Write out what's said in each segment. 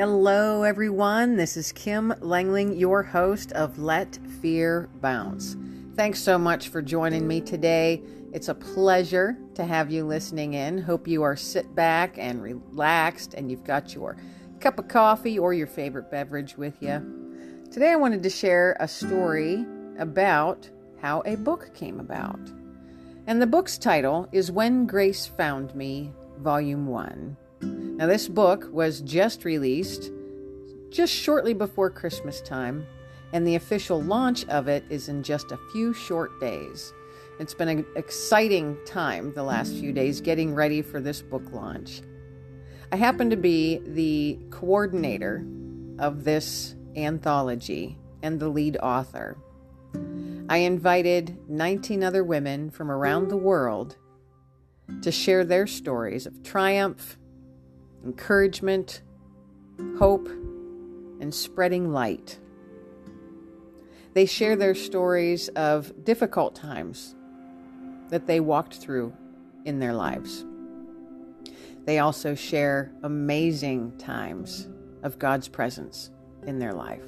Hello, everyone. This is Kim Lengling, your host of Let Fear Bounce. Thanks so much for joining me today. It's a pleasure to have you listening in. Hope you are sit back and relaxed and you've got your cup of coffee or your favorite beverage with you. Today, I wanted to share a story about how a book came about. And the book's title is When Grace Found Me, Volume 1. Now, this book was just released just shortly before Christmas time, and the official launch of it is in just a few short days. It's been an exciting time the last few days getting ready for this book launch. I happen to be the coordinator of this anthology and the lead author. I invited 19 other women from around the world to share their stories of triumph, encouragement, hope, and spreading light. They share their stories of difficult times that they walked through in their lives. They also share amazing times of God's presence in their life.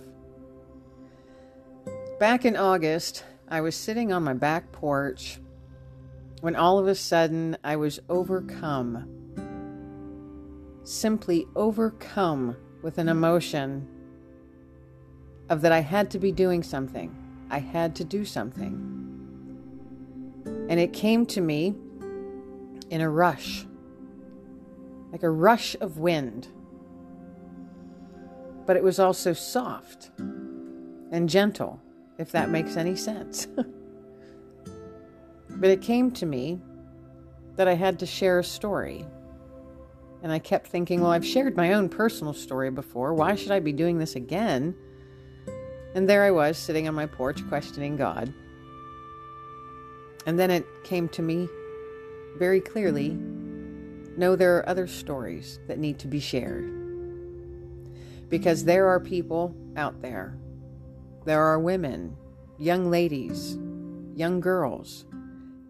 Back in August, I was sitting on my back porch when all of a sudden I was overcome, simply overcome with an emotion of that I had to be doing something. I had to do something. And it came to me in a rush, like a rush of wind. But it was also soft and gentle, if that makes any sense. but it came to me that I had to share a story. And I kept thinking, well, I've shared my own personal story before. Why should I be doing this again? And there I was, sitting on my porch, questioning God. And then it came to me very clearly no, there are other stories that need to be shared. Because there are people out there, there are women, young ladies, young girls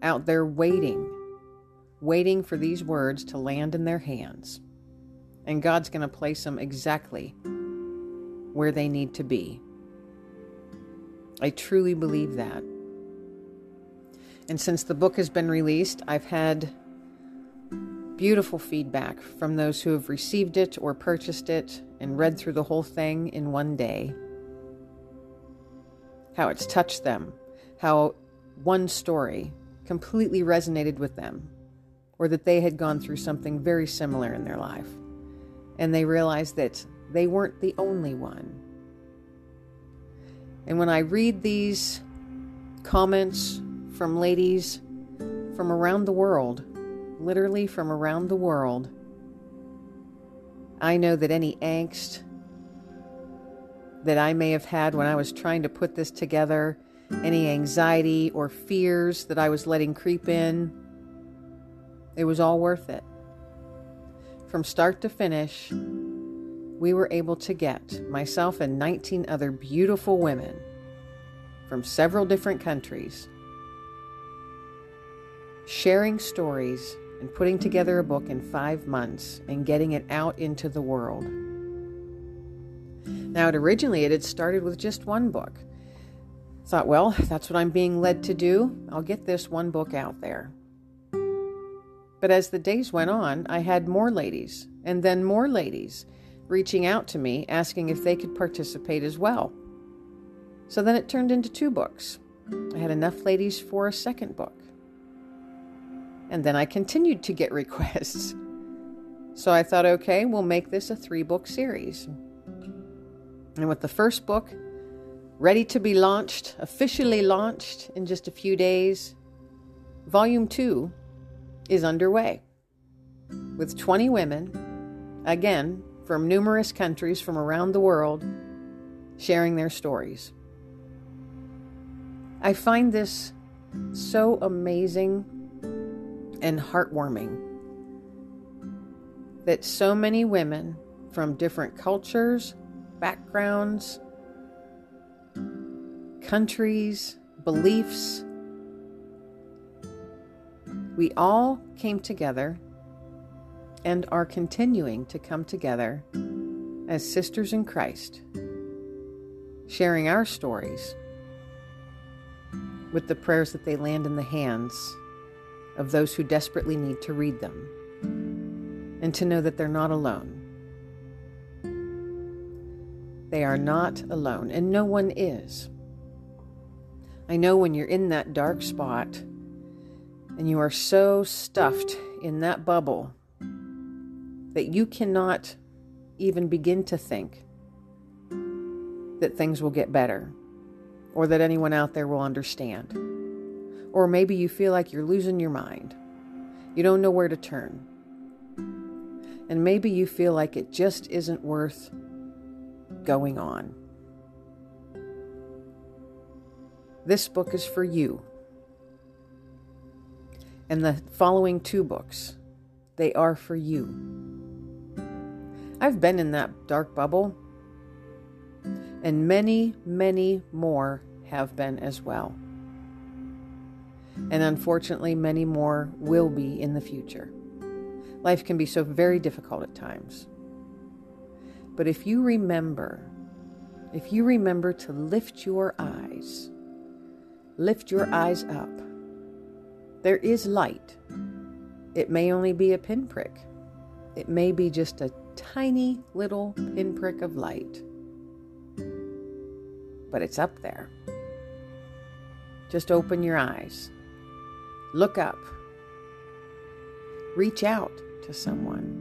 out there waiting, waiting for these words to land in their hands. And God's going to place them exactly where they need to be. I truly believe that. And since the book has been released, I've had beautiful feedback from those who have received it or purchased it and read through the whole thing in one day. How it's touched them, how one story completely resonated with them, or that they had gone through something very similar in their life. And they realized that they weren't the only one. And when I read these comments from ladies from around the world, literally from around the world, I know that any angst that I may have had when I was trying to put this together, any anxiety or fears that I was letting creep in, it was all worth it. From start to finish, we were able to get myself and 19 other beautiful women from several different countries sharing stories and putting together a book in five months and getting it out into the world. Now, it originally it had started with just one book. Thought, well, that's what I'm being led to do. I'll get this one book out there. But as the days went on, I had more ladies, and then more ladies, reaching out to me asking if they could participate as well. So then it turned into two books. I had enough ladies for a second book. And then I continued to get requests. So I thought, okay, we'll make this a three book series. And with the first book ready to be launched, officially launched in just a few days, volume two is underway with 20 women, again, from numerous countries from around the world, sharing their stories. I find this so amazing and heartwarming that so many women from different cultures, backgrounds, countries, beliefs, we all came together and are continuing to come together as sisters in Christ, sharing our stories with the prayers that they land in the hands of those who desperately need to read them, and to know that they're not alone. They are not alone, and no one is. I know when you're in that dark spot and you are so stuffed in that bubble that you cannot even begin to think that things will get better or that anyone out there will understand. Or maybe you feel like you're losing your mind. You don't know where to turn. And maybe you feel like it just isn't worth going on. This book is for you. And the following two books, they are for you. I've been in that dark bubble, and many, many more have been as well. And unfortunately, many more will be in the future. Life can be so very difficult at times. But if you remember, if you remember to lift your eyes, lift your eyes up, there is light. It may only be a pinprick, it may be just a tiny little pinprick of light, but it's up there. Just open your eyes, look up, reach out to someone.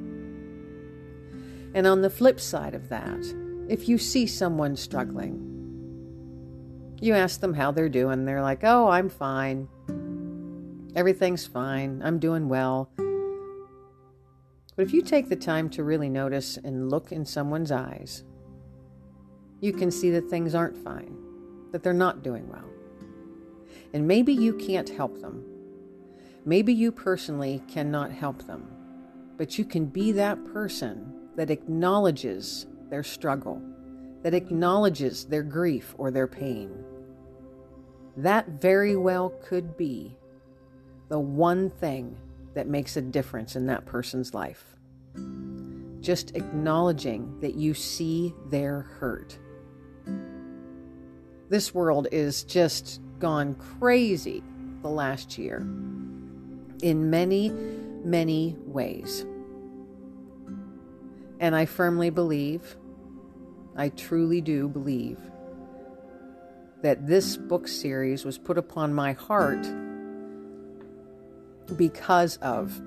And on the flip side of that, if you see someone struggling, you ask them how they're doing. They're like, oh, I'm fine. Everything's fine. I'm doing well. But if you take the time to really notice and look in someone's eyes, you can see that things aren't fine, that they're not doing well. And maybe you can't help them. Maybe you personally cannot help them, but you can be that person that acknowledges their struggle, that acknowledges their grief or their pain. That very well could be the one thing that makes a difference in that person's life. Just acknowledging that you see their hurt. This world is just gone crazy the last year in many, many ways. And I firmly believe, I truly do believe, that this book series was put upon my heart because of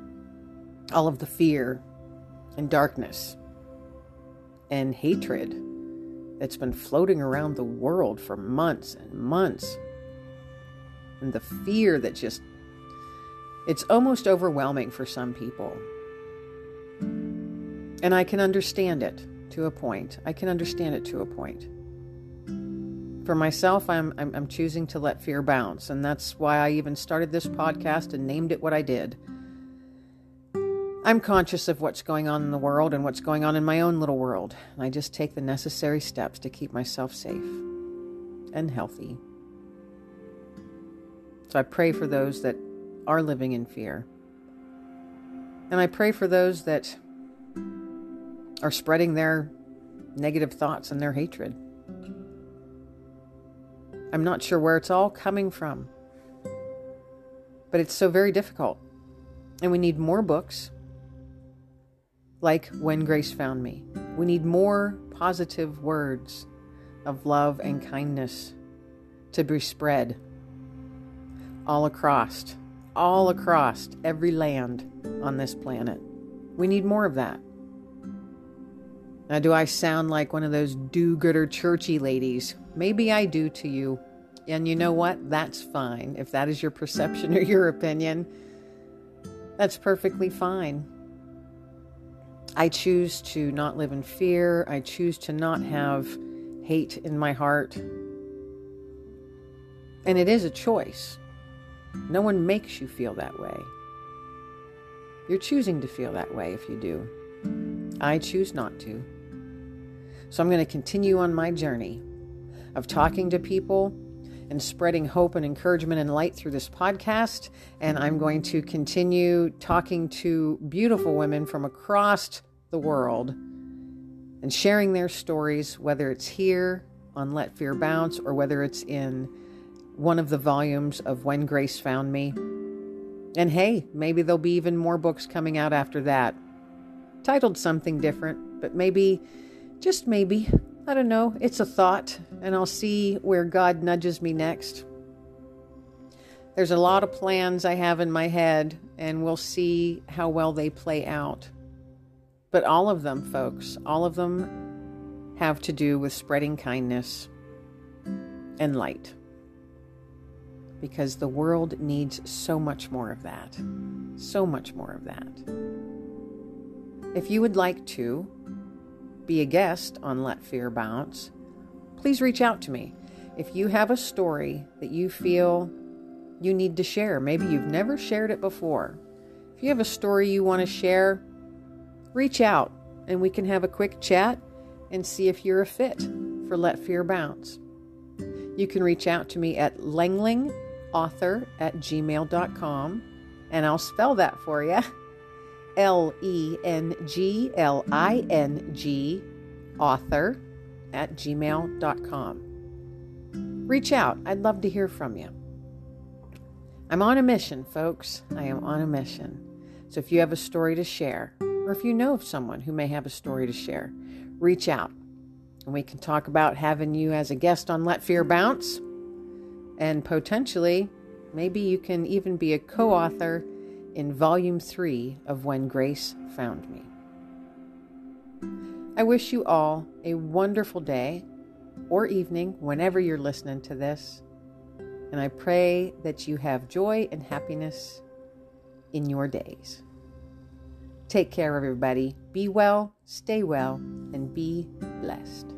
all of the fear and darkness and hatred that's been floating around the world for months and months. And the fear that just, it's almost overwhelming for some people. And I can understand it to a point. I can understand it to a point. For myself, I'm, I'm, I'm choosing to let fear bounce, and that's why I even started this podcast and named it what I did. I'm conscious of what's going on in the world and what's going on in my own little world, and I just take the necessary steps to keep myself safe and healthy. So I pray for those that are living in fear. And I pray for those that are spreading their negative thoughts and their hatred. I'm not sure where it's all coming from. But it's so very difficult. And we need more books like When Grace Found Me. We need more positive words of love and kindness to be spread all across, all across every land on this planet. We need more of that. Now, do I sound like one of those do gooder churchy ladies? Maybe I do to you. And you know what? That's fine. If that is your perception or your opinion, that's perfectly fine. I choose to not live in fear. I choose to not have hate in my heart. And it is a choice. No one makes you feel that way. You're choosing to feel that way if you do. I choose not to. So I'm going to continue on my journey of talking to people and spreading hope and encouragement and light through this podcast. And I'm going to continue talking to beautiful women from across the world and sharing their stories, whether it's here on Let Fear Bounce or whether it's in one of the volumes of When Grace Found Me. And hey, maybe there'll be even more books coming out after that, titled something different, but maybe, just maybe, I don't know, it's a thought, and I'll see where God nudges me next. There's a lot of plans I have in my head, and we'll see how well they play out. But all of them, folks, all of them have to do with spreading kindness and light. Because the world needs so much more of that. So much more of that. If you would like to be a guest on Let Fear Bounce, please reach out to me. If you have a story that you feel you need to share, maybe you've never shared it before. If you have a story you want to share, reach out and we can have a quick chat and see if you're a fit for Let Fear Bounce. You can reach out to me at lenglingauthor at gmail.com and I'll spell that for you L E N G L I N G author at gmail.com. Reach out, I'd love to hear from you. I'm on a mission, folks. I am on a mission. So if you have a story to share, or if you know of someone who may have a story to share, reach out and we can talk about having you as a guest on Let Fear Bounce. And potentially, maybe you can even be a co author in Volume 3 of When Grace Found Me. I wish you all a wonderful day or evening whenever you're listening to this. And I pray that you have joy and happiness in your days. Take care, everybody. Be well, stay well, and be blessed.